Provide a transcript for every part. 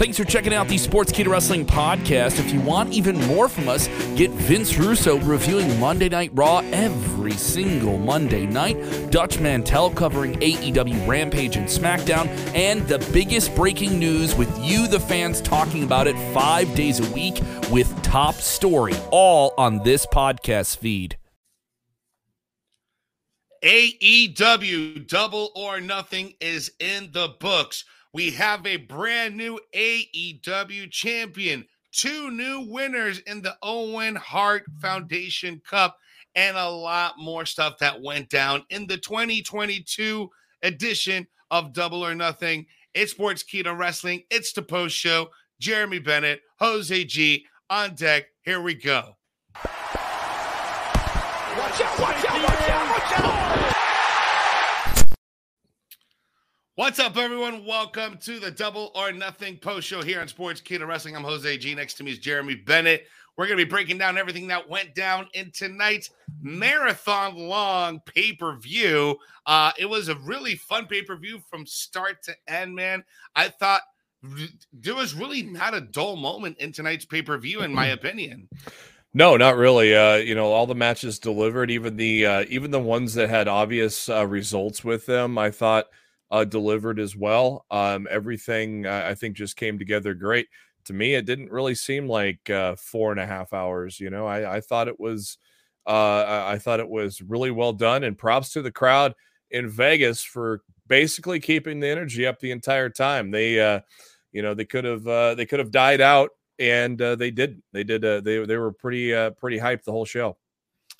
Thanks for checking out the Sports Sportskeeda Wrestling podcast. If you want even more from us, get Vince Russo reviewing Monday Night Raw every single Monday night, Dutch Mantell covering AEW Rampage and SmackDown, and the biggest breaking news with you, the fans, talking about it five days a week with Top Story, all on this podcast feed. AEW Double or Nothing is in the books. We have a brand new AEW champion, two new winners in the Owen Hart Foundation Cup, and a lot more stuff that went down in the 2022 edition of Double or Nothing. It's Sportskeeda Wrestling. It's the post show. Jeremy Bennett, Jose G on deck. Here we go. Watch out, watch out, watch out, watch out. What's up, everyone? Welcome to the Double or Nothing post show here on Sportskeeda Wrestling. I'm Jose G. Next to me is Jeremy Bennett. We're going to be breaking down everything that went down in tonight's marathon long pay per view. Uh, it was a really fun pay per view from start to end, man. I thought there was really not a dull moment in tonight's pay per view, in my opinion. No, not really. Uh, you know, all the matches delivered, even the uh, even the ones that had obvious uh, results with them, I thought uh, delivered as well. Um, everything uh, I think just came together great. To me, it didn't really seem like uh, four and a half hours. You know, I, I thought it was uh, I thought it was really well done, and props to the crowd in Vegas for basically keeping the energy up the entire time. They, uh, you know, they could have uh, they could have died out and they did. They did. They they were pretty uh, pretty hyped the whole show.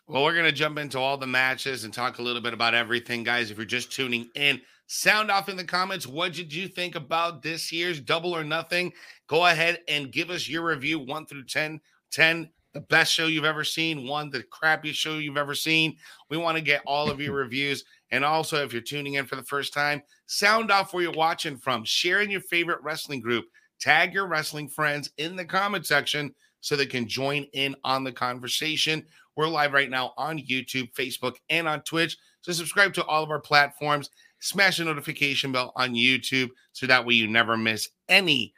Well, we're gonna jump into all the matches and talk a little bit about everything, guys. If you're just tuning in, sound off in the comments. What did you think about this year's Double or Nothing? Go ahead and give us your review, one through 10. 10 the best show you've ever seen, one the crappiest show you've ever seen. We want to get all of your reviews. And also, if you're tuning in for the first time, sound off where you're watching from, share in your favorite wrestling group Tag your wrestling friends in the comment section so they can join in on the conversation. We're live right now on YouTube, Facebook, and on Twitch. So subscribe to all of our platforms. Smash the notification bell on YouTube so that way you never miss any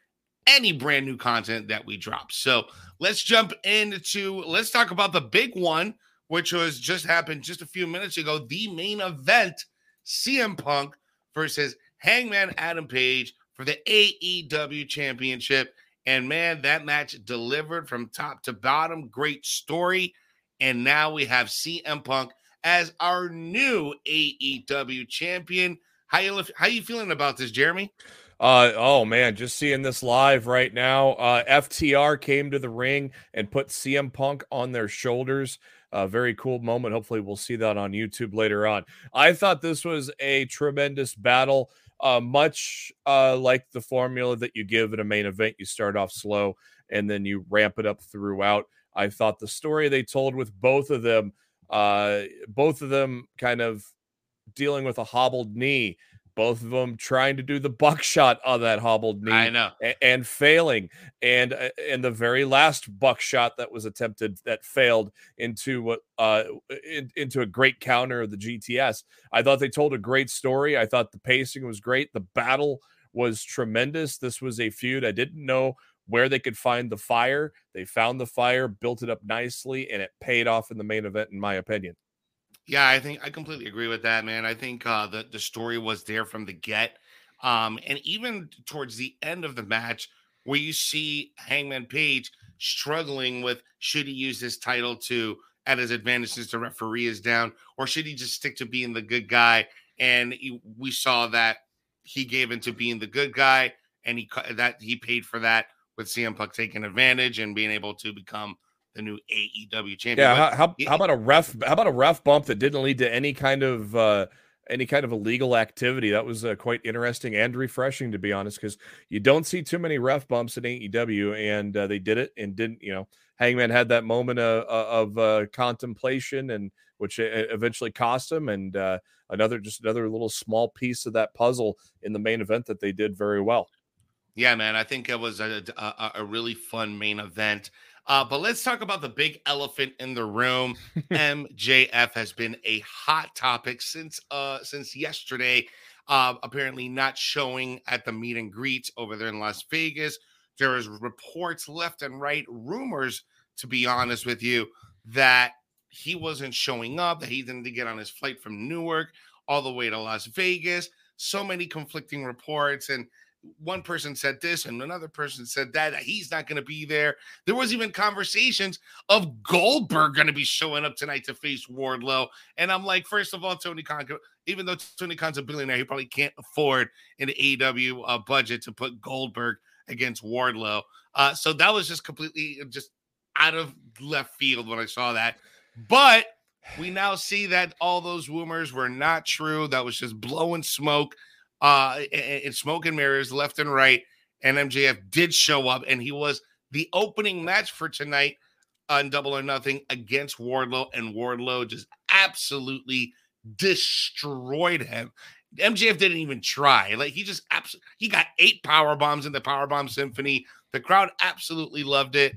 any brand new content that we drop. So let's jump into let's talk about the big one, which was just happened just a few minutes ago. The main event: CM Punk versus Hangman Adam Page for the AEW championship. And man, that match delivered from top to bottom. Great story. And now we have CM Punk as our new AEW champion. How you how you feeling about this, Jeremy? Uh, oh man, just seeing this live right now. Uh, FTR came to the ring and put CM Punk on their shoulders. A very cool moment. Hopefully, we'll see that on YouTube later on. I thought this was a tremendous battle uh, much uh, like the formula that you give at a main event. You start off slow and then you ramp it up throughout. I thought the story they told with both of them, uh, both of them kind of dealing with a hobbled knee both of them trying to do the buckshot on that hobbled knee. I know, and, and failing, and and the very last buckshot that was attempted that failed into what uh in, into a great counter of the GTS. I thought they told a great story. I thought the pacing was great. The battle was tremendous. This was a feud I didn't know where they could find the fire. They found the fire, built it up nicely, and it paid off in the main event, in my opinion. Yeah, I think I completely agree with that, man. I think uh, the the story was there from the get, um, and even towards the end of the match, where you see Hangman Page struggling with should he use his title to at his advantage since the referee is down, or should he just stick to being the good guy? And he, we saw that he gave into being the good guy, and he that he paid for that with CM Punk taking advantage and being able to become the new AEW champion. Yeah, how, how, how, about a ref? How about a ref bump that didn't lead to any kind of uh, any kind of illegal activity? That was uh, quite interesting and refreshing, to be honest, because you don't see too many ref bumps in AEW, and uh, they did it and didn't. You know, Hangman had that moment uh, uh, of uh, contemplation, and which eventually cost him, and another just another little small piece of that puzzle in the main event that they did very well. Yeah, man, I think it was a, a, a really fun main event. Uh, but let's talk about the big elephant in the room. MJF has been a hot topic since uh since yesterday. uh, apparently not showing at the meet and greets over there in Las Vegas. There is reports left and right, rumors, to be honest with you, that he wasn't showing up, that he didn't get on his flight from Newark all the way to Las Vegas. So many conflicting reports. And one person said this and another person said that, that he's not going to be there. There was even conversations of Goldberg going to be showing up tonight to face Wardlow. And I'm like, first of all, Tony Khan, even though Tony Khan's a billionaire, he probably can't afford an AEW uh, budget to put Goldberg against Wardlow. Uh, so that was just completely just out of left field when I saw that. But we now see that all those rumors were not true. That was just blowing smoke uh, and smoke and mirrors left and right. And MJF did show up, and he was the opening match for tonight on Double or Nothing against Wardlow, and Wardlow just absolutely destroyed him. MJF didn't even try. Like he just absolutely he got eight power bombs in the power bomb symphony. The crowd absolutely loved it.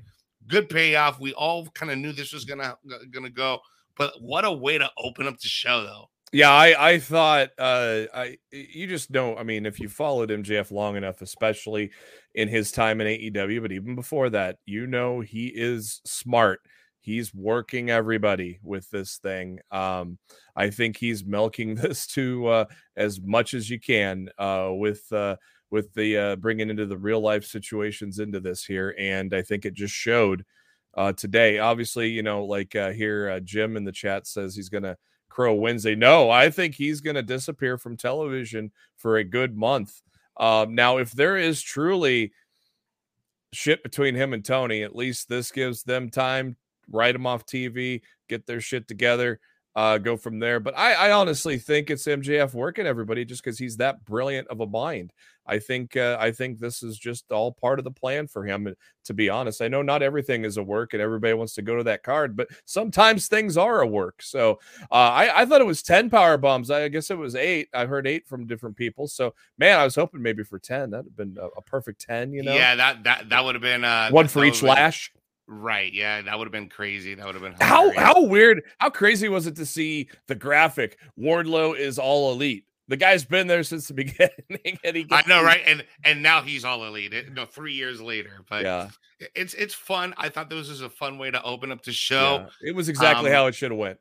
Good payoff. We all kind of knew this was gonna gonna go, but what a way to open up the show, though. Yeah, I I thought uh I you just know I mean if you followed MJF long enough, especially in his time in AEW, but even before that, you know he is smart. He's working everybody with this thing. Um, I think he's milking this to uh, as much as you can uh, with uh, with the uh, bringing into the real life situations into this here, and I think it just showed uh, today. Obviously, you know, like here, Jim in the chat says he's to Crow Wednesday. No, I think he's going to disappear from television for a good month. Um, now, if there is truly shit between him and Tony, at least this gives them time, write him off TV, get their shit together, uh, go from there. But I, I honestly think it's MJF working everybody just because he's that brilliant of a mind. I think uh, I think this is just all part of the plan for him. To be honest, I know not everything is a work, and everybody wants to go to that card, but sometimes things are a work. So uh, I, I thought it was ten power bombs. I guess it was eight. I heard eight from different people. So man, I was hoping maybe for ten. That'd have been a, a perfect ten. You know? Yeah, that that that would have been uh, one for each lash. Right. Yeah, that would have been crazy. That would have been hilarious. how how weird, how crazy was it to see the graphic? Wardlow is all elite. The guy's been there since the beginning. and he I know, right? And and now he's all elite. It, no, three years later. But yeah, it's it's fun. I thought this was a fun way to open up the show. Yeah, it was exactly um, how it should have went.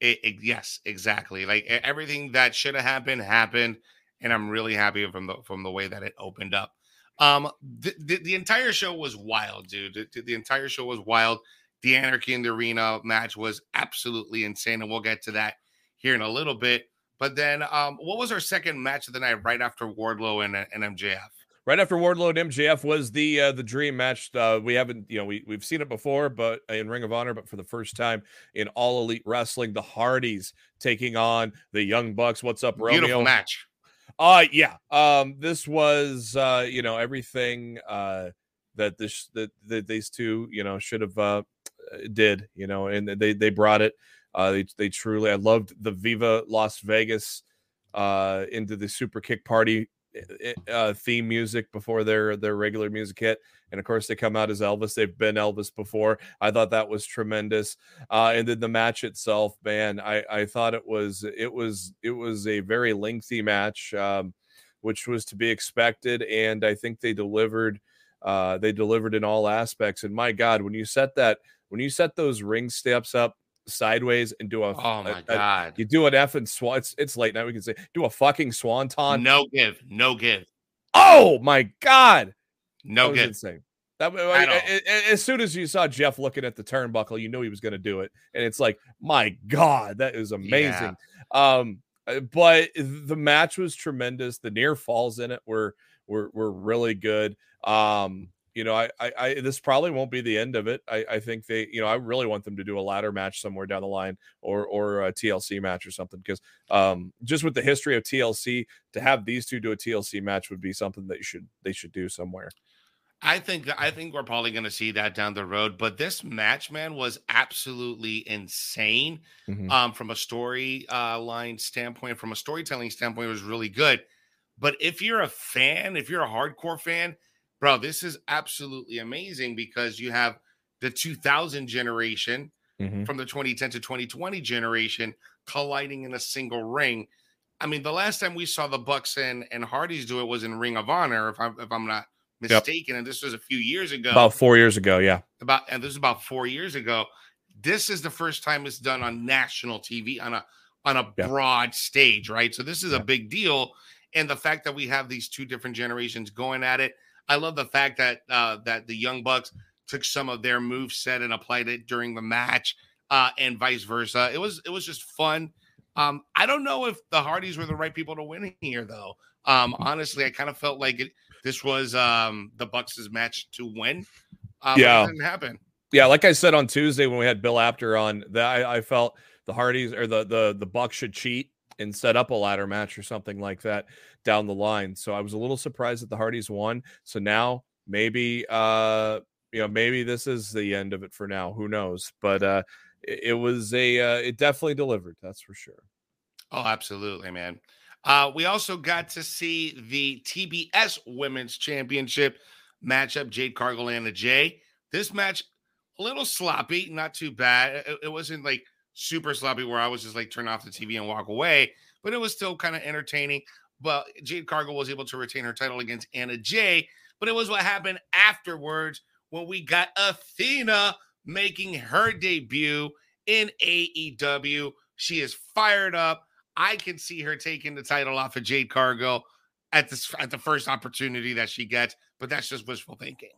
It, it, yes, exactly. Like everything that should have happened happened, and I'm really happy from the from the way that it opened up. Um, the, the, the entire show was wild, dude. The, the entire show was wild. The Anarchy in the Arena match was absolutely insane, and we'll get to that here in a little bit. But then, um, what was our second match of the night right after Wardlow and, and MJF? Right after Wardlow and MJF was the uh, the dream match. Uh, we haven't, you know, we we've seen it before, but in Ring of Honor, but for the first time in All Elite Wrestling, the Hardys taking on the Young Bucks. What's up, Romeo? Beautiful match. Uh yeah. Um, this was uh, you know, everything uh that this that, that these two, you know, should have uh did, you know, and they they brought it. Uh, they they truly, I loved the Viva Las Vegas uh, into the Super Kick Party uh, theme music before their their regular music hit, and of course they come out as Elvis. They've been Elvis before. I thought that was tremendous. Uh, and then the match itself, man, I I thought it was it was it was a very lengthy match, um, which was to be expected, and I think they delivered. Uh, they delivered in all aspects. And my God, when you set that when you set those ring steps up sideways and do a oh my a, god. a, you do an F and swan it's it's late night we can say do a fucking swanton? No give no give. Oh my god! No give. insane. That I, as soon as you saw Jeff looking at the turnbuckle you knew he was going to do it and it's like my god that is amazing. Yeah. um uh, but the match was tremendous the near falls in it were were were really good. Um you know, I, I, I, this probably won't be the end of it. I, I think they, you know, I really want them to do a ladder match somewhere down the line, or or a TLC match or something, because um, just with the history of TLC, to have these two do a TLC match would be something that you should they should do somewhere. I think I think we're probably going to see that down the road. But this match, man, was absolutely insane. Mm-hmm. Um, from a story uh, line standpoint, from a storytelling standpoint, it was really good. But if you're a fan, if you're a hardcore fan, bro, this is absolutely amazing because you have the 2000 generation mm-hmm. from the 2010 to 2020 generation colliding in a single ring. I mean, the last time we saw the Bucks and and Hardys do it was in Ring of Honor, if I'm if I'm not mistaken, yep. and this was a few years ago. About four years ago, yeah. About and this is about four years ago. This is the first time it's done on national TV on a on a yep. broad stage, right? So this is yep. a big deal, and the fact that we have these two different generations going at it, I love the fact that uh, that the Young Bucks took some of their move set and applied it during the match, uh, and vice versa. It was it was just fun. Um, I don't know if the Hardys were the right people to win here, though. Um, honestly, I kind of felt like it, this was um, the Bucks' match to win. Um, yeah, didn't happen. Yeah, like I said on Tuesday when we had Bill Apter on, that I, I felt the Hardys or the the the Bucks should cheat and set up a ladder match or something like that down the line. So I was a little surprised that the Hardys won. So now maybe uh you know maybe this is the end of it for now. Who knows? But uh it, was a uh, it definitely delivered. That's for sure. Oh, absolutely, man. Uh, we also got to see the TBS Women's Championship matchup, Jade Cargill and the J. This match, a little sloppy, not too bad. It, it, wasn't like super sloppy where I was just like turn off the TV and walk away, but it was still kind of entertaining. But Jade Cargill was able to retain her title against Anna Jay. But it was what happened afterwards when we got Athena making her debut in AEW. She is fired up. I can see her taking the title off of Jade Cargill at this at the first opportunity that she gets, but that's just wishful thinking.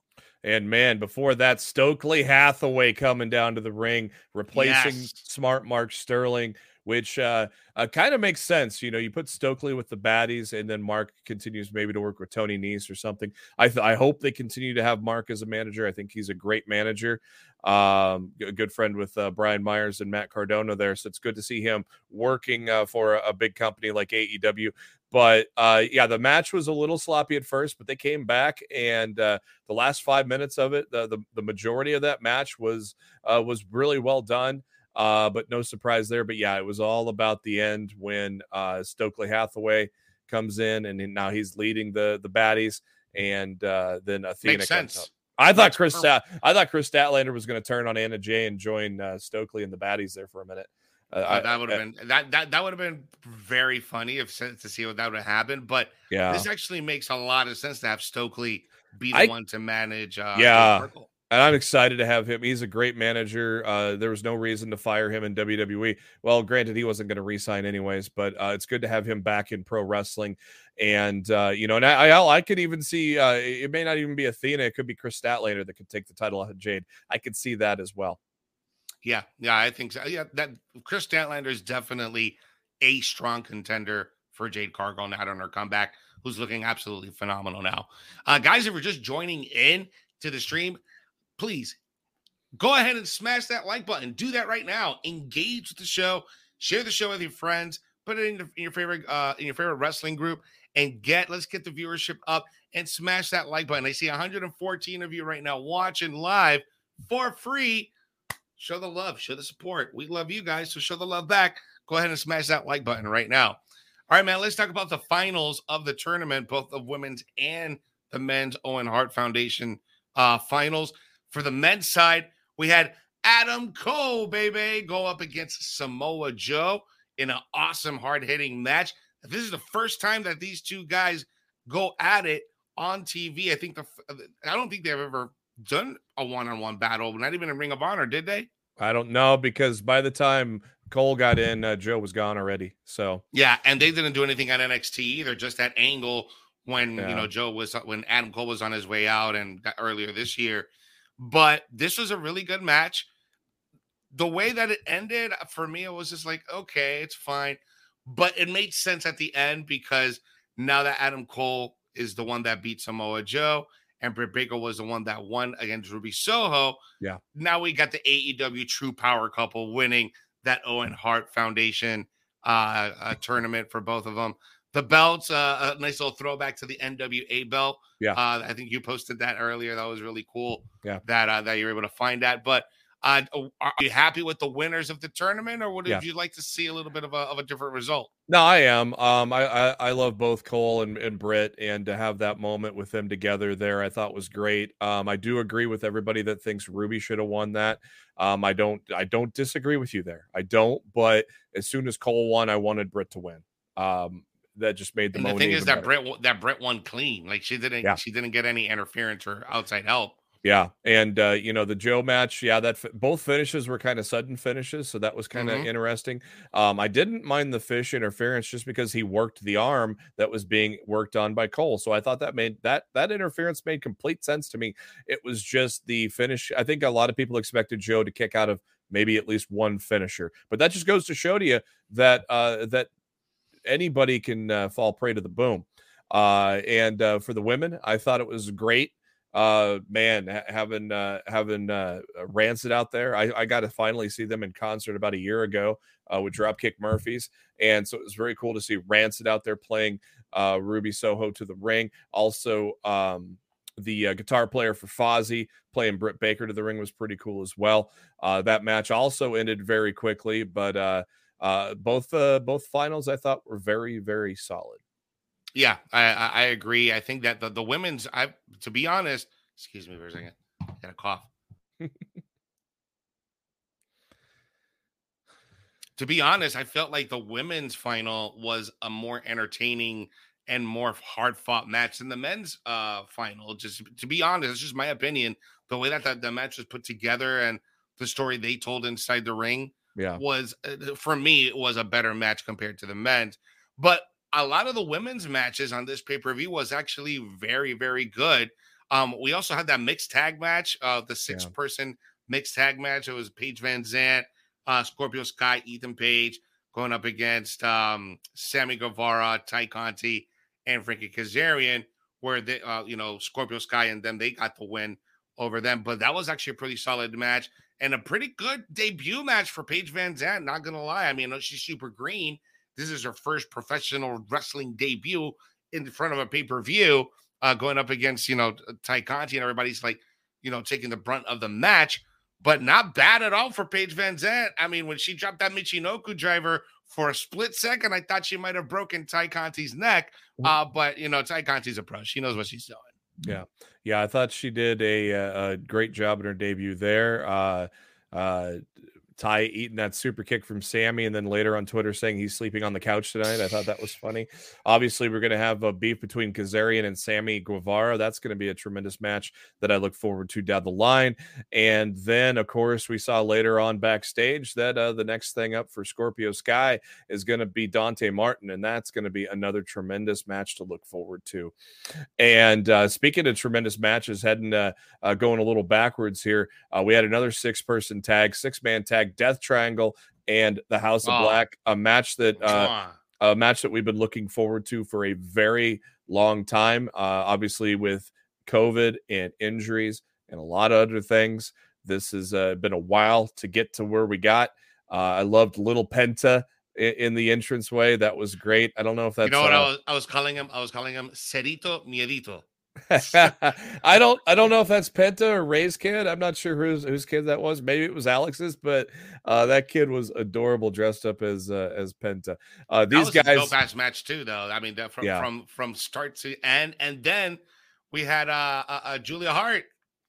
And man, before that, Stokely Hathaway coming down to the ring, replacing yes. Smart Mark Sterling, which uh, uh, kind of makes sense. You know, you put Stokely with the baddies, and then Mark continues maybe to work with Tony Nese or something. I th- I hope they continue to have Mark as a manager. I think he's a great manager. Um, a good friend with uh, Brian Myers and Matt Cardona there, so it's good to see him working uh, for a, big company like AEW. But uh, yeah, the match was a little sloppy at first, but they came back, and uh, the last five minutes of it, the the, the majority of that match was was really well done. Uh, but no surprise there. But yeah, it was all about the end when uh, Stokely Hathaway comes in, and now he's leading the the baddies, and uh, then Athena Makes comes sense. up. I thought Kris Stat- I thought Kris Statlander was going to turn on Anna Jay and join uh, Stokely and the baddies there for a minute. Uh, uh, that would have been that that that would have been very funny if to see what that would have happened. But yeah, this actually makes a lot of sense to have Stokely be the I, one to manage. Uh, yeah, and I'm excited to have him. He's a great manager. Uh, there was no reason to fire him in WWE. Well, granted, he wasn't going to resign anyways, but uh, it's good to have him back in pro wrestling. And uh, you know, and I, I, I could even see uh, it may not even be Athena. It could be Kris Statlander that could take the title out of Jade. I could see that as well. Yeah, yeah, I think so. Yeah, that Kris Statlander is definitely a strong contender for Jade Cargill now on her comeback, who's looking absolutely phenomenal now. Uh, guys, if you're just joining in to the stream, please go ahead and smash that like button. Do that right now. Engage with the show. Share the show with your friends. Put it in, in your favorite uh, in your favorite wrestling group and get let's get the viewership up and smash that like button. I see 114 of you right now watching live for free. Show the love, show the support. We love you guys, so show the love back. Go ahead and smash that like button right now. All right, man. Let's talk about the finals of the tournament, both the women's and the men's Owen Hart Foundation uh, finals. For the men's side, we had Adam Cole, baby, go up against Samoa Joe in an awesome, hard hitting match. This is the first time that these two guys go at it on TV. I think the I don't think they've ever done a one on one battle, not even in Ring of Honor, did they? I don't know because by the time Cole got in, uh, Joe was gone already. So yeah, and they didn't do anything on NXT either. Just that angle when yeah. you know Joe was when Adam Cole was on his way out and earlier this year. But this was a really good match. The way that it ended, uh, for me, it was just like, okay, it's fine. But it made sense at the end because now that Adam Cole is the one that beat Samoa Joe and Britt Baker was the one that won against Ruby Soho. Yeah. Now we got the AEW True Power couple winning that Owen Hart Foundation uh, uh, tournament for both of them. The belts, uh, a nice little throwback to the NWA belt. Yeah, uh, I think you posted that earlier. That was really cool. Yeah, that uh, that you're able to find that. But uh, are you happy with the winners of the tournament, or would yeah. you like to see a little bit of a, of a different result? No, I am. Um, I, I, I love both Cole and, and Britt, and to have that moment with them together there, I thought was great. Um, I do agree with everybody that thinks Ruby should have won that. Um, I don't I don't disagree with you there. I don't. But as soon as Cole won, I wanted Britt to win. Um, that just made the. And the thing is that better. Britt that Britt won clean. Like she didn't yeah. she didn't get any interference or outside help. Yeah, and uh, you know the Joe match, yeah, that both finishes were kind of sudden finishes, so that was kind of mm-hmm. interesting. Um, I didn't mind the fish interference just because he worked the arm that was being worked on by Cole, so I thought that made that that interference made complete sense to me. It was just the finish. I think a lot of people expected Joe to kick out of maybe at least one finisher, but that just goes to show to you that uh, that anybody can uh, fall prey to the boom. Uh, and uh, for the women, I thought it was great uh man having uh having uh rancid out there i i got to finally see them in concert about a year ago uh with dropkick murphys and so it was very cool to see rancid out there playing uh ruby soho to the ring also um the uh, guitar player for Fozzy playing Britt Baker to the ring was pretty cool as well. Uh, that match also ended very quickly, but uh, uh, both uh, both finals I thought were very very solid. Yeah, I, I agree. I think that the, the women's, I to be honest, excuse me for a second, I got a cough. to be honest, I felt like the women's final was a more entertaining and more hard fought match than the men's uh final. Just to be honest, it's just my opinion. The way that the, the match was put together and the story they told inside the ring yeah. was uh, for me it was a better match compared to the men's. But a lot of the women's matches on this pay per view was actually very, very good. Um, we also had that mixed tag match, uh, the six yeah. person mixed tag match. It was Paige VanZant, uh, Scorpio Sky, Ethan Page going up against um, Sammy Guevara, Tay Conti, and Frankie Kazarian, where they, uh, you know, Scorpio Sky and them, they got the win over them. But that was actually a pretty solid match and a pretty good debut match for Paige VanZant. Not gonna lie, I mean, she's super green this is her first professional wrestling debut in front of a pay per view, uh, going up against you know Tay Conti and everybody's like, you know, taking the brunt of the match. But not bad at all for Paige VanZant. I mean, when she dropped that Michinoku driver for a split second, I thought she might have broken Tay Conti's neck. Uh, but you know, Tay Conti's a pro; she knows what she's doing. Yeah, yeah, I thought she did a, a great job in her debut there. Uh, uh, Tay eating that super kick from Sammy, and then later on Twitter saying he's sleeping on the couch tonight. I thought that was funny. Obviously, we're going to have a beef between Kazarian and Sammy Guevara. That's going to be a tremendous match that I look forward to down the line. And then, of course, we saw later on backstage that uh, the next thing up for Scorpio Sky is going to be Dante Martin, and that's going to be another tremendous match to look forward to. And uh, speaking of tremendous matches, heading uh, uh going a little backwards here, uh, we had another six person tag, six man tag Death Triangle and the House of oh. Black, a match that uh, a match that we've been looking forward to for a very long time. Uh, obviously, with COVID and injuries and a lot of other things, this has uh, been a while to get to where we got. Uh, I loved Little Penta in, in the entranceway. That was great. I don't know if that's you know what I was, I was calling him. I was calling him Cerito Miedito. I don't I don't know if that's Penta or Rey's kid. I'm not sure whose whose kid that was. Maybe it was Alex's, but uh, that kid was adorable dressed up as uh, as Penta. Uh, these guys dope ass match too, though. I mean, that from yeah. from from start to end, and then we had uh, uh, uh Julia Hart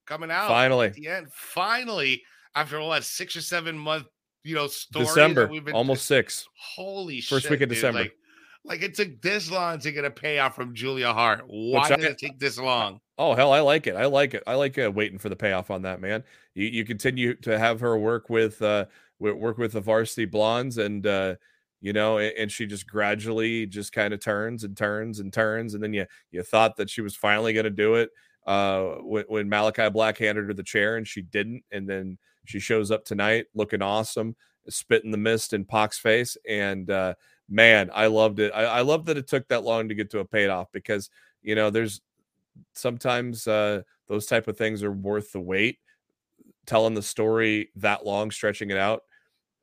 coming out finally at the end. Finally, after what six or seven month you know story December, almost six. Holy first shit, week of dude. December. Like, like it took this long to get a payoff from Julia Hart. Why did it take this long? Oh hell, I like it. I like it. I like uh, waiting for the payoff on that man. You you continue to have her work with uh work with the varsity blondes and uh you know and she just gradually just kind of turns and turns and turns and then you you thought that she was finally going to do it uh when, when malachi black handed her the chair and she didn't and then she shows up tonight looking awesome spitting the mist in Pac's face and uh man, I loved it. I, I love that it took that long to get to a payoff because you know there's sometimes uh, those type of things are worth the wait. Telling the story that long, stretching it out,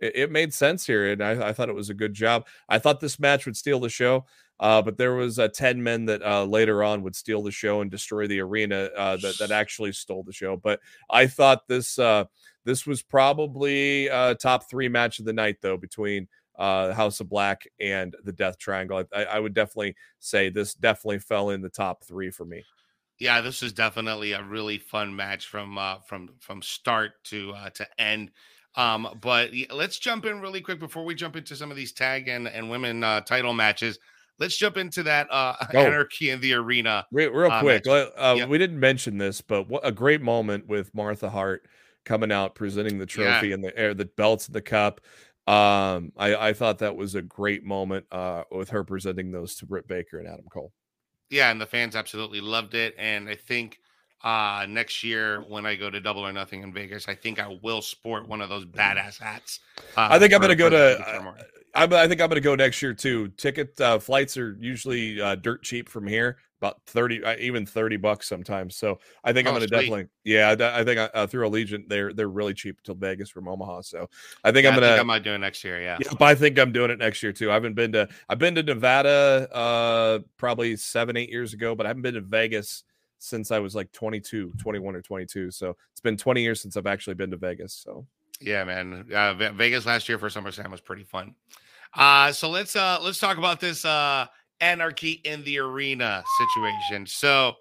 it, it made sense here, and I, I, thought it was a good job. I thought this match would steal the show. Uh, but there was uh, 10 men that uh, later on would steal the show and destroy the arena uh, that, that actually stole the show. But I thought this uh, this was probably uh, top three match of the night, though, between uh, House of Black and the Death Triangle. I, I, would definitely say this definitely fell in the top three for me. Yeah, this was definitely a really fun match from uh, from from start to uh, to end. Um, but let's jump in really quick before we jump into some of these tag and, and women uh, title matches. Let's jump into that uh, oh. anarchy in the arena. Real, real uh, quick, uh, yep. we didn't mention this, but what a great moment with Martha Hart coming out presenting the trophy yeah. and the air, the belts and the cup. Um, I, I thought that was a great moment uh, with her presenting those to Britt Baker and Adam Cole. Yeah, and the fans absolutely loved it, and I think uh next year when I go to Double or Nothing in Vegas, I think I will sport one of those badass hats. Uh, I think I'm going to go to. I, I, think I'm going to go next year too. Ticket uh, flights are usually uh, dirt cheap from here, about thirty, uh, even thirty bucks sometimes. So I think oh, I'm going to definitely, yeah. I, think uh, through Allegiant, they're they're really cheap till Vegas from Omaha. So I think yeah, I'm going to. I might do it next year. Yeah. Yep, I think I'm doing it next year too. I haven't been to. I've been to Nevada uh probably seven eight years ago, but I haven't been to Vegas since I was like 22, 21 or 22. So it's been 20 years since I've actually been to Vegas. So yeah, man, uh, Vegas last year for summer SummerSlam was pretty fun. Uh, so let's uh let's talk about this uh anarchy in the arena situation. So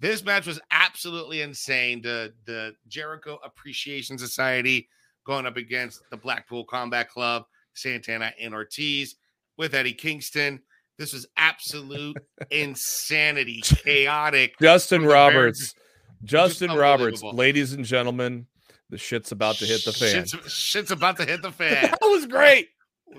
this match was absolutely insane. The the Jericho Appreciation Society going up against the Blackpool Combat Club, Santana and Ortiz with Eddie Kingston. This was absolute insanity, chaotic. Justin Roberts, Justin Roberts, ladies and gentlemen, the shit's about to hit the fan. Shit's, shit's about to hit the fan. that was great.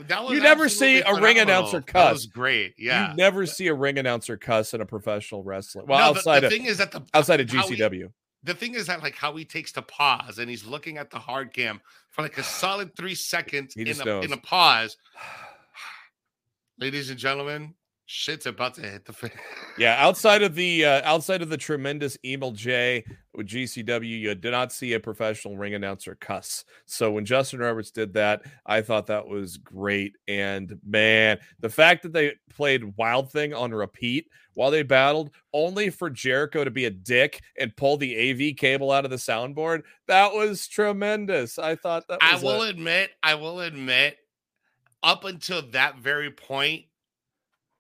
That was you never see a ring announcer cuss. That was great. Yeah, you never see a ring announcer cuss in a professional wrestling. Well, no, outside the, the of thing is that the outside of GCW. He, the thing is that like how he takes to pause and he's looking at the hard cam for like a solid three seconds in a, in a pause ladies and gentlemen, shit's about to hit the fan. Yeah, outside of the uh, outside of the tremendous Emil Jay with GCW, you did not see a professional ring announcer cuss. So when Justin Roberts did that, I thought that was great. And man, the fact that they played Wild Thing on repeat while they battled, only for Jericho to be a dick and pull the AV cable out of the soundboard, that was tremendous. I thought that. I will admit, I will admit up until that very point,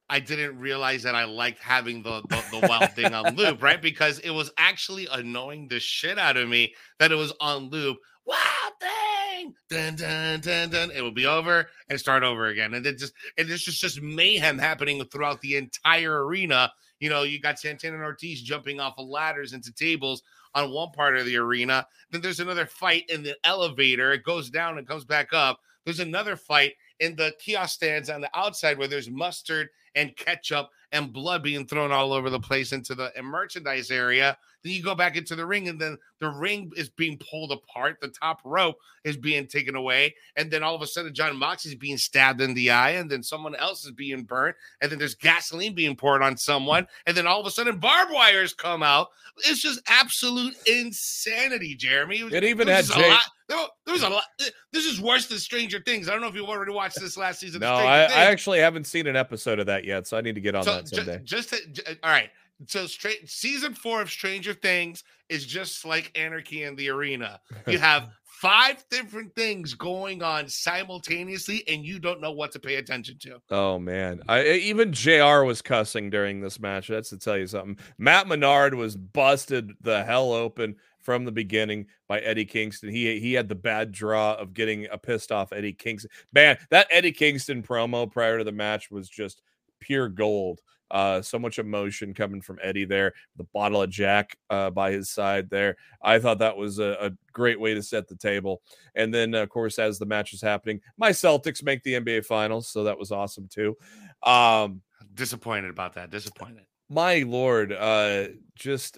I didn't realize that I liked having the the, the wild thing on loop, right? Because it was actually annoying the shit out of me that it was on loop. Wild thing, dun dun dun dun. It will be over and start over again, and it just and it's just just mayhem happening throughout the entire arena. You know, you got Santana and Ortiz jumping off of ladders into tables on one part of the arena. Then there's another fight in the elevator. It goes down and comes back up. There's another fight in the kiosk stands on the outside where there's mustard and ketchup and blood being thrown all over the place into the merchandise area. Then you go back into the ring, and then the ring is being pulled apart. The top rope is being taken away, and then all of a sudden, Jon Moxley's being stabbed in the eye, and then someone else is being burnt, and then there's gasoline being poured on someone, and then all of a sudden, barbed wires come out. It's just absolute insanity, Jeremy. It, was, it even it had Jay. There, there, was a lot. Eh, this is worse than Stranger Things. I don't know if you've already watched this last season. No, I, I, actually haven't seen an episode of that yet, so I need to get on so, that someday. Just, just to, all right. So straight season four of Stranger Things is just like Anarchy in the Arena. You have five different things going on simultaneously, and you don't know what to pay attention to. Oh man, I even Jr. was cussing during this match. That's to tell you something. Matt Menard was busted the hell open from the beginning by Eddie Kingston. He he had the bad draw of getting a pissed off Eddie Kingston. Man, that Eddie Kingston promo prior to the match was just pure gold. Uh, so much emotion coming from Eddie there, the bottle of Jack uh, by his side there. I thought that was a, a great way to set the table. And then, of course, as the match is happening, my Celtics make the NBA Finals, so that was awesome too. Um, disappointed about that. Disappointed. My lord, uh, just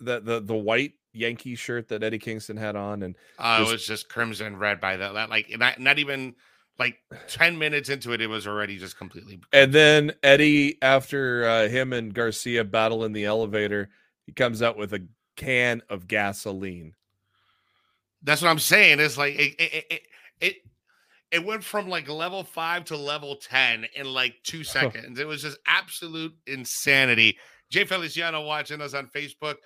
the the the white Yankee shirt that Eddie Kingston had on, and uh, it was just crimson red by that. That like not, not even like 10 minutes into it, it was already just completely. And then Eddie, after uh, him and Garcia battle in the elevator, he comes out with a can of gasoline. That's what I'm saying. It's like it, it, it, it, it went from like level five to level 10 in like two seconds. it was just absolute insanity. Jay Feliciano watching us on Facebook.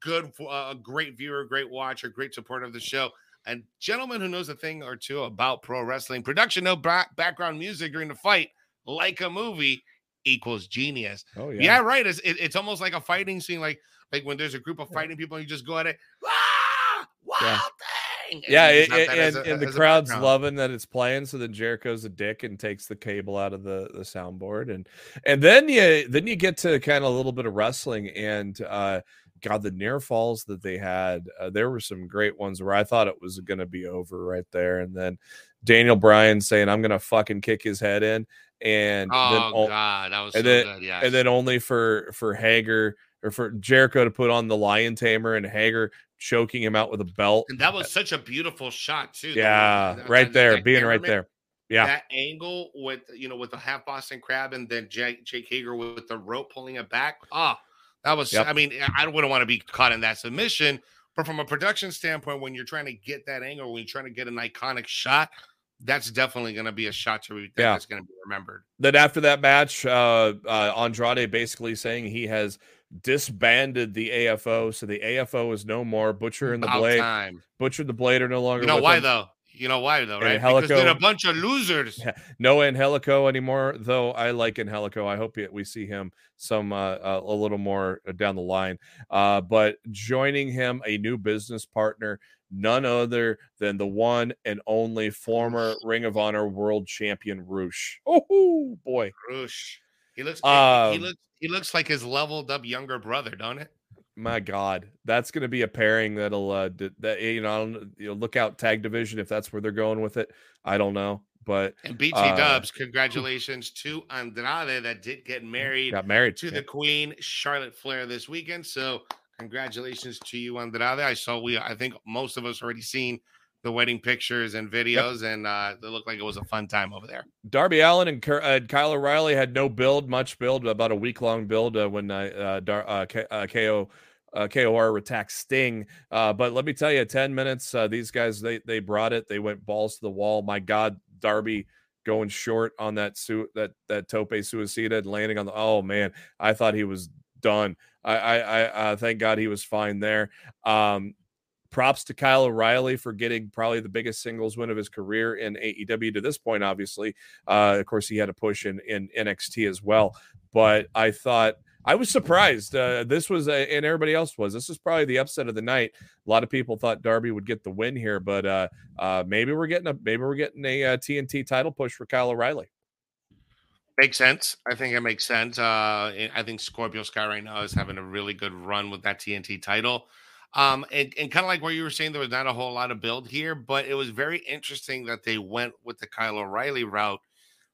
Good, a uh, great viewer, great watcher, great supporter of the show a gentleman who knows a thing or two about pro wrestling. Production, no back- background music during the fight, like a movie, equals genius. Oh yeah, yeah, right. It's it, it's almost like a fighting scene, like like when there's a group of fighting people, and you just go at it. Ah, wild yeah. And Yeah, it, it- and, a- and the crowd's background. loving that it's playing. So then Jericho's a dick and takes the cable out of the the soundboard, and and then you then you get to kind of a little bit of wrestling, and uh, God, the near falls that they had, uh, there were some great ones where I thought it was going to be over right there, and then Daniel Bryan saying, "I'm going to fucking kick his head in," and then Oh o- god, that was so and then- good. Yeah, and then only for for Hager or for Jericho to put on the lion tamer and Hager choking him out with a belt. and that was such a beautiful shot too. Yeah, that- right that- there, that being right there. Yeah. that angle with you know with the half Boston crab and then Jake, Jake Hager with the rope pulling it back. Ah, that was. Yep. I mean, I wouldn't want to be caught in that submission, but from a production standpoint, when you're trying to get that angle, when you're trying to get an iconic shot, that's definitely going to be a shot to re- Yeah. that's going to be remembered. Then after that match, uh, uh, Andrade basically saying he has disbanded the AFO, so the AFO is no more. Butcher and the About Blade, time. Butcher and the Blade are no longer. You know why him. though? You know why though, right? Because they're a bunch of losers. Yeah. No Angelico anymore, though. I like Angelico. I hope we see him some uh, uh, a little more down the line. Uh, but joining him, a new business partner, none other than the one and only former Ring of Honor World Champion Rush. Oh boy, Rush. He looks. Um, he looks. He looks like his leveled up younger brother, don't it? My God, that's going to be a pairing that'll uh, d- that you know, I don't- you know, look out tag division if that's where they're going with it. I don't know, but And BT Uh, Dubs, congratulations to Andrade that did get married got married to Yeah. the Queen Charlotte Flair this weekend. So congratulations to you, Andrade. I saw we I think most of us already seen the wedding pictures and videos, and uh it looked like it was a fun time over there. Darby Allin and, Ker- uh, Kyle O'Reilly had no build, much build, about a week long build uh, when uh, uh, Dar- uh, K- uh, KO. Uh, KOR attacked Sting, uh, but let me tell you, ten minutes. Uh, these guys, they they brought it. They went balls to the wall. My God, Darby going short on that suit, that that tope suicida and landing on the. Oh man, I thought he was done. I I, I uh, thank God he was fine there. Um, props to Kyle O'Reilly for getting probably the biggest singles win of his career in AEW to this point. Obviously, uh, of course, he had a push in in NXT as well. But I thought I was surprised. Uh, this was, a, and everybody else was. This is probably the upset of the night. A lot of people thought Darby would get the win here, but uh, uh, maybe we're getting a maybe we're getting a uh, TNT title push for Kyle O'Reilly. Makes sense. I think it makes sense. Uh, I think Scorpio Sky right now is having a really good run with that TNT title. Um, and, and kind of like what you were saying, there was not a whole lot of build here, but it was very interesting that they went with the Kyle O'Reilly route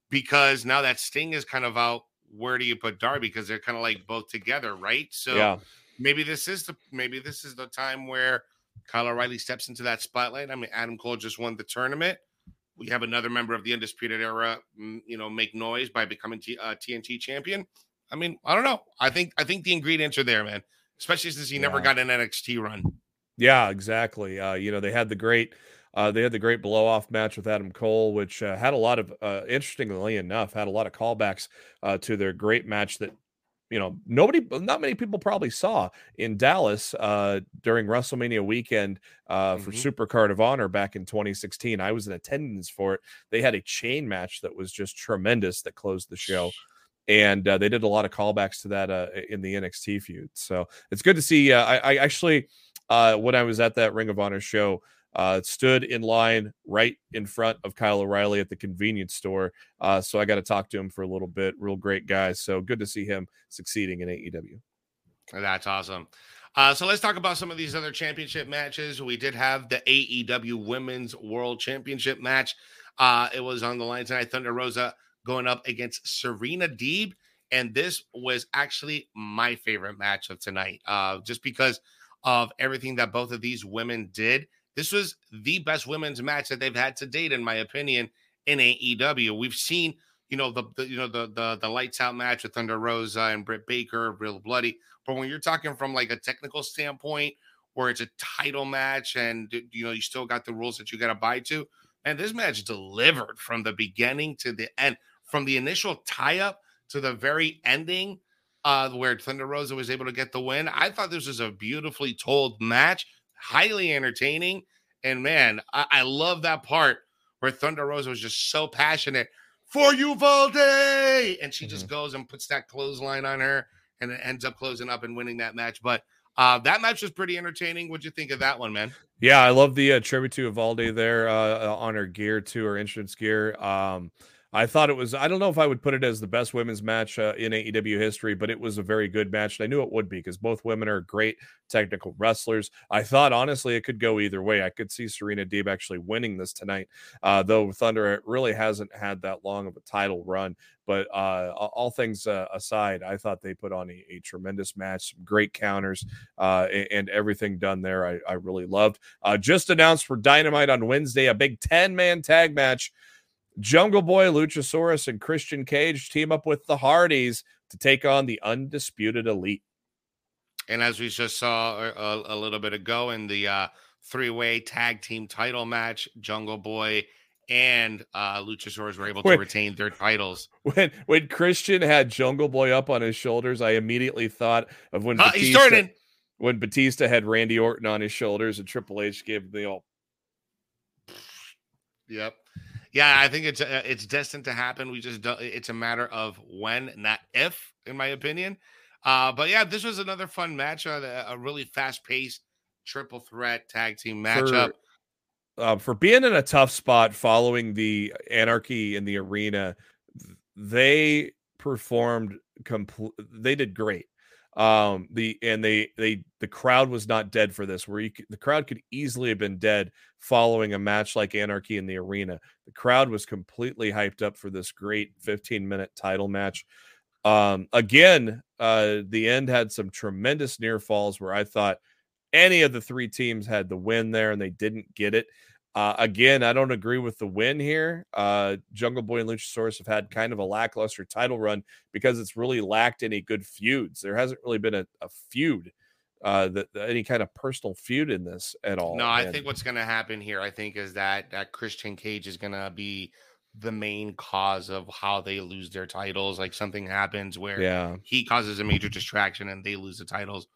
because now that Sting is kind of out, where do you put Darby? Because they're kind of like both together, right? So yeah, maybe this is the maybe this is the time where Kyle O'Reilly steps into that spotlight. I mean, Adam Cole just won the tournament. We have another member of the Undisputed Era, mm, you know, make noise by becoming T, uh, TNT champion. I mean, I don't know. I think I think the ingredients are there, man. Especially since he never got an NXT run. yeah, exactly. Uh, you know, they had the great. Uh, they had the great blow off match with Adam Cole, which uh, had a lot of, uh, interestingly enough, had a lot of callbacks uh, to their great match that you know nobody not many people probably saw in dallas uh during wrestlemania weekend uh for Mhm. super card of honor back in 2016 i was in attendance for it. They had a chain match that was just tremendous that closed the show and uh, they did a lot of callbacks to that uh, in the nxt feud. So it's good to see uh, I, I actually uh when i was at that ring of honor show uh, stood in line right in front of Kyle O'Reilly at the convenience store. Uh, so I got to talk to him for a little bit. Real great guy. So good to see him succeeding in AEW. That's awesome. Uh, so let's talk about some of these other championship matches. We did have the AEW Women's World Championship match. Uh, it was on the line tonight. Thunder Rosa going up against Serena Deeb. And this was actually my favorite match of tonight, uh, just because of everything that both of these women did. This was the best women's match that they've had to date, in my opinion, in AEW. We've seen, you know, the, the you know the the the lights out match with Thunder Rosa and Britt Baker, real bloody. But when you're talking from like a technical standpoint, where it's a title match and you know you still got the rules that you got to buy to, and this match delivered from the beginning to the end, from the initial tie up to the very ending, uh, where Thunder Rosa was able to get the win. I thought this was a beautifully told match, highly entertaining, and man, I, I love that part where Thunder Rosa was just so passionate for you, Valde, and she just goes and puts that clothesline on her and it ends up closing up and winning that match. But Uh, that match was pretty entertaining. What'd you think of that one, man? Yeah, I love the uh, tribute to Evalde there uh, on her gear to her entrance gear. Um, I thought it was. I don't know if I would put it as the best women's match uh, in AEW history, but it was a very good match. And I knew it would be because both women are great technical wrestlers. I thought honestly it could go either way. I could see Serena Deeb actually winning this tonight, uh, though Thunder really hasn't had that long of a title run. But uh, all things uh, aside, I thought they put on a, a tremendous match, some great counters, uh, and, and, everything done there. I, I really loved. Uh, just announced for Dynamite on Wednesday a big ten man tag match. Jungle Boy, Luchasaurus, and Christian Cage team up with the Hardys to take on the undisputed elite. And as we just saw a, a little bit ago in the uh, three way tag team title match, Jungle Boy and uh, Luchasaurus were able to when, retain their titles. When when Christian had Jungle Boy up on his shoulders, I immediately thought of when uh, Batista, when Batista had Randy Orton on his shoulders and Triple H gave him the all. Yep. Yeah, I think it's uh, it's destined to happen. We just don't, it's a matter of when, not if, in my opinion. Uh, but yeah, this was another fun match, uh, a really fast paced triple threat tag team matchup. For, uh, for being in a tough spot following the anarchy in the arena, they performed complete. They did great um the and they they the crowd was not dead for this where you could, the crowd could easily have been dead following a match like anarchy in the arena. The crowd was completely hyped up for this great 15 minute title match. Um again uh the end had some tremendous near falls where i thought any of the three teams had the win there and they didn't get it uh, again, I don't agree with the win here. Uh, Jungle Boy and Luchasaurus have had kind of a lackluster title run because it's really lacked any good feuds. There hasn't really been a, a feud, uh, that any kind of personal feud in this at all. No, I think what's going to happen here, I think, is that that Christian Cage is going to be the main cause of how they lose their titles. Like something happens where yeah. he causes a major distraction and they lose the titles.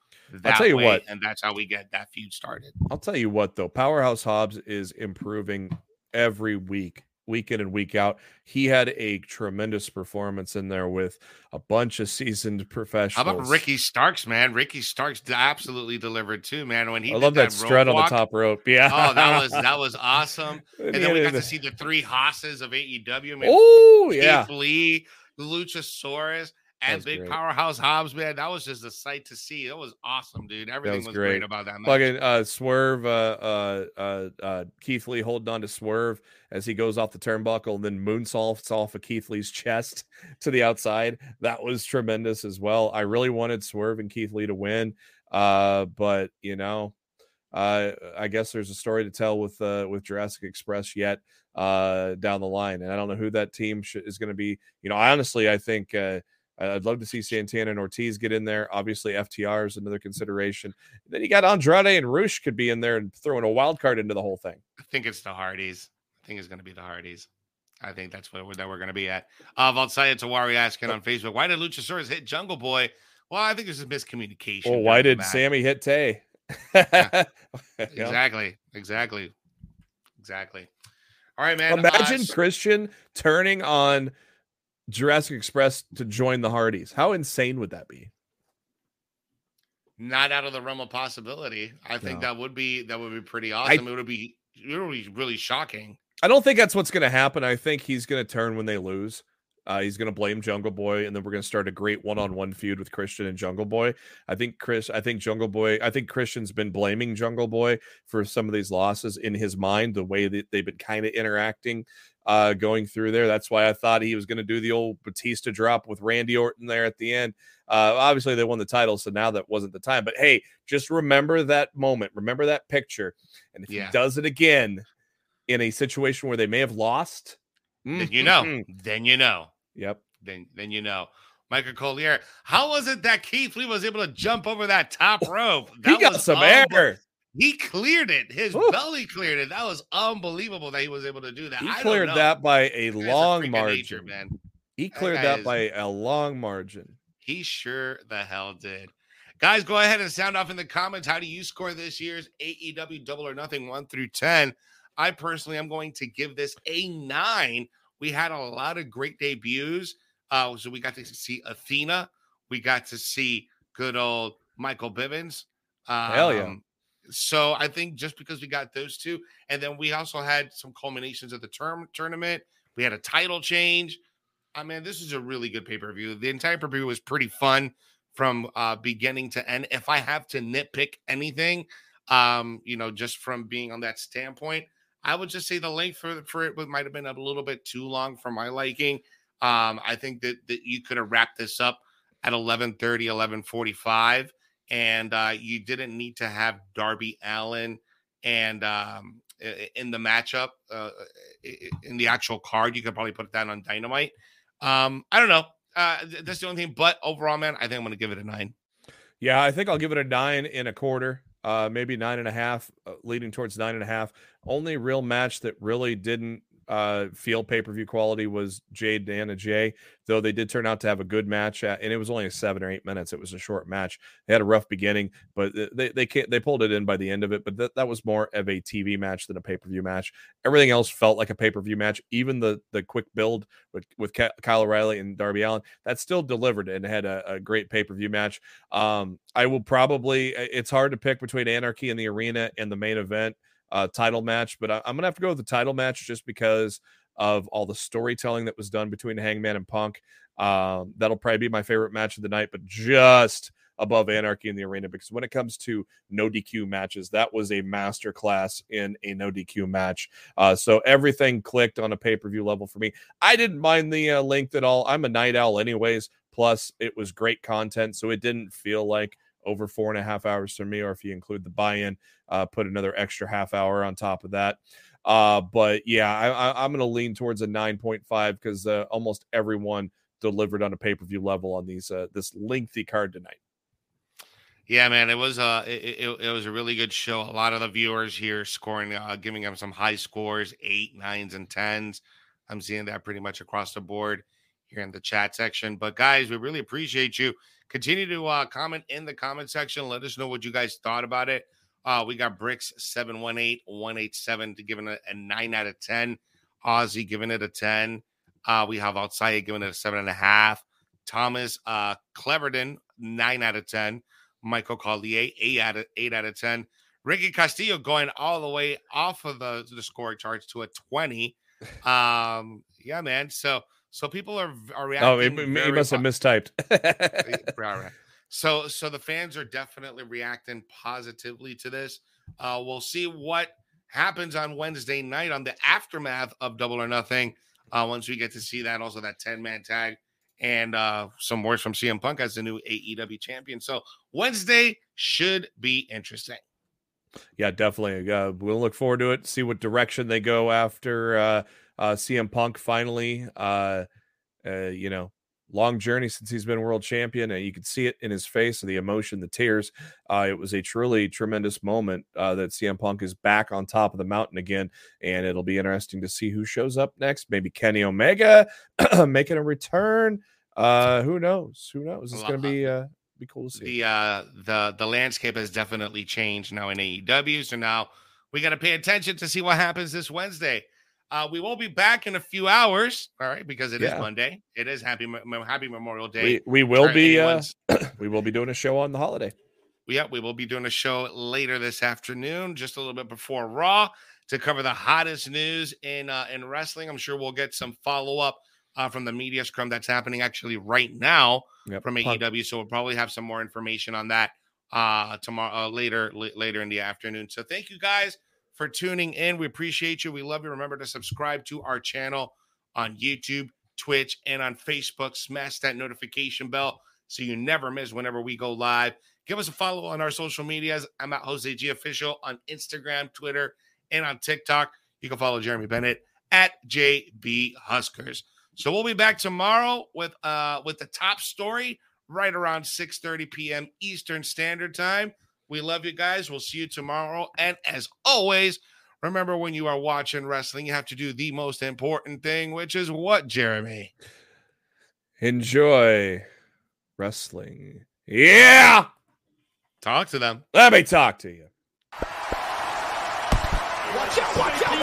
I'll tell you way, what, and that's how we get that feud started. I'll tell you what, though, Powerhouse Hobbs is improving every week, week in and week out. He had a tremendous performance in there with a bunch of seasoned professionals. How about Ricky Starks, man? Ricky Starks absolutely delivered too, man. When he I love that, that strut on the top rope. Yeah. Oh, that was that was awesome. And then we got to see the three hosses of AEW. Oh yeah, Lee, Luchasaurus and big great. powerhouse Hobbs, man, that was just a sight to see. That was awesome, dude. Everything was, was great. about that match. Fucking uh, Swerve, uh, uh, uh, uh, Keith Lee holding on to Swerve as he goes off the turnbuckle and then moonsaults off of Keith Lee's chest to the outside. That was tremendous as well. I really wanted Swerve and Keith Lee to win, uh, but you know, uh, I guess there's a story to tell with uh, with Jurassic Express yet uh, down the line, and I don't know who that team sh- is going to be. You know, I honestly I think. Uh, I'd love to see Santana and Ortiz get in there. Obviously, FTR is another consideration. then you got Andrade and Rush could be in there and throwing a wild card into the whole thing. I think it's the Hardys. I think it's going to be the Hardys. I think that's what we're, that we're going to be at. Uh, Valsaya Tawari asking on Facebook, why did Luchasaurus hit Jungle Boy? Well, I think there's a miscommunication. Well, why did Sammy hit Tay? yeah. Exactly. Exactly. Exactly. All right, man. Imagine uh, Christian turning on – Jurassic Express to join the Hardys. How insane would that be? Not out of the realm of possibility. I think no. that would be that would be pretty awesome. I, it would be it would be really shocking. I don't think that's what's going to happen. I think he's going to turn when they lose. Uh, he's going to blame Jungle Boy, and then we're going to start a great one-on-one feud with Christian and Jungle Boy. I think Chris, I think Jungle Boy, I think Christian's been blaming Jungle Boy for some of these losses in his mind, the way that they've been kind of interacting uh, going through there. That's why I thought he was going to do the old Batista drop with Randy Orton there at the end. Uh, obviously, they won the title, so now that wasn't the time. But hey, just remember that moment, remember that picture, and if yeah. he does it again in a situation where they may have lost, then you know, mm-hmm. then you know. Yep. Then then you know. Michael Collier, how was it that Keith Lee was able to jump over that top rope? That he got some air. He cleared it. His Ooh. belly cleared it. That was unbelievable that he was able to do that. He cleared that by a long a margin, nature, man. He cleared that, that is, by a long margin. He sure the hell did. Guys, go ahead and sound off in the comments. How do you score this year's AEW Double or Nothing one through ten? I personally am going to give this a nine we had a lot of great debuts. Uh, so we got to see Athena. We got to see good old Michael Bivens. Um, Hell yeah. So I think just because we got those two, and then we also had some culminations of the term tournament. We had a title change. I mean, this is a really good pay per view. The entire pay per view was pretty fun from uh, beginning to end. If I have to nitpick anything, um, you know, just from being on that standpoint, I would just say the length for for it might have been a little bit too long for my liking. Um, I think that that you could have wrapped this up at 11:30, 11:45, and uh, you didn't need to have Darby Allin and um, in the matchup uh, in the actual card. You could probably put that on Dynamite. Um, I don't know. Uh, that's the only thing. But overall, man, I think I'm going to give it a nine. Yeah, I think I'll give it a nine and a quarter, uh, maybe nine and a half, uh, leading towards nine and a half. Only real match that really didn't uh, feel pay per view quality was Jade and Anna Jay, though they did turn out to have a good match, uh, and it was only a seven or eight minutes. It was a short match. They had a rough beginning, but they they they pulled it in by the end of it. But that that was more of a TV match than a pay per view match. Everything else felt like a pay per view match. Even the the quick build with with Ky- Kyle O'Reilly and Darby Allin that still delivered and had a, a great pay per view match. Um, I will probably. It's hard to pick between Anarchy in the arena and the main event uh, title match, but I, I'm gonna have to go with the title match just because of all the storytelling that was done between Hangman and Punk. Um, that'll probably be my favorite match of the night, but just above Anarchy in the arena because when it comes to no DQ matches, that was a master class in a no DQ match. Uh, so everything clicked on a pay per view level for me. I didn't mind the uh, length at all. I'm a night owl, anyways. Plus, it was great content, so it didn't feel like over four and a half hours for me. Or if you include the buy-in, uh, put another extra half hour on top of that. Uh, but yeah, I, I'm going to lean towards a 9.5 because uh, almost everyone delivered on a pay-per-view level on these uh, this lengthy card tonight. Yeah, man, it was uh it, it, it was a really good show. A lot of the viewers here scoring, uh, giving them some high scores, eight, nines, and tens. I'm seeing that pretty much across the board here in the chat section. But guys, we really appreciate you. Continue to uh, comment in the comment section. Let us know what you guys thought about it. Uh, we got Bricks 718 187 to giving it a nine out of 10. Ozzy giving it a 10. Uh, we have Outside giving it a seven and a half. Thomas uh, Cleverton, nine out of 10. Michael Collier, eight out of eight out of 10. Ricky Castillo going all the way off of the, the score charts to a 20. Um, yeah, man. So so people are are reacting. Oh, it, it very must have mistyped. right, right. So so the fans are definitely reacting positively to this. Uh, we'll see what happens on Wednesday night on the aftermath of Double or Nothing. Uh, once we get to see that, also that 10 man tag and uh, some words from CM Punk as the new AEW champion. So Wednesday should be interesting. yeah, definitely. Uh, we'll look forward to it. See what direction they go after uh, uh, CM Punk finally. Uh, uh, you know, long journey since he's been world champion, and you could see it in his face, the emotion, the tears. Uh, it was a truly tremendous moment uh, that CM Punk is back on top of the mountain again, and it'll be interesting to see who shows up next. Maybe Kenny Omega making a return. Uh, who knows? Who knows? It's going to be uh, be cool to see. The uh the the landscape has definitely changed now in AEW. So now we got to pay attention to see what happens this Wednesday. Uh, we will be back in a few hours, all right, because it is Yeah. Monday. It is happy Happy Memorial Day. we, we will be uh, we will be doing a show on the holiday. Yeah, we will be doing a show later this afternoon, just a little bit before Raw, to cover the hottest news in uh, in wrestling. I'm sure we'll get some follow up uh, from the media scrum that's happening actually right now Yep. from AEW. So we'll probably have some more information on that uh, tomorrow, uh, later l- later in the afternoon. So thank you guys for tuning in. We appreciate you. We love you. Remember to subscribe to our channel on YouTube, Twitch, and on Facebook. Smash that notification bell so you never miss whenever we go live. Give us a follow on our social medias. I'm at Jose G Official on Instagram, Twitter, and on TikTok. You can follow Jeremy Bennett at JB Huskers. So we'll be back tomorrow with uh with the top story right around 6 30 p.m. Eastern Standard Time. We love you guys. We'll see you tomorrow. And as always, remember when you are watching wrestling, you have to do the most important thing, which is what, Jeremy? Enjoy wrestling. Yeah. Talk to them. Let me talk to you.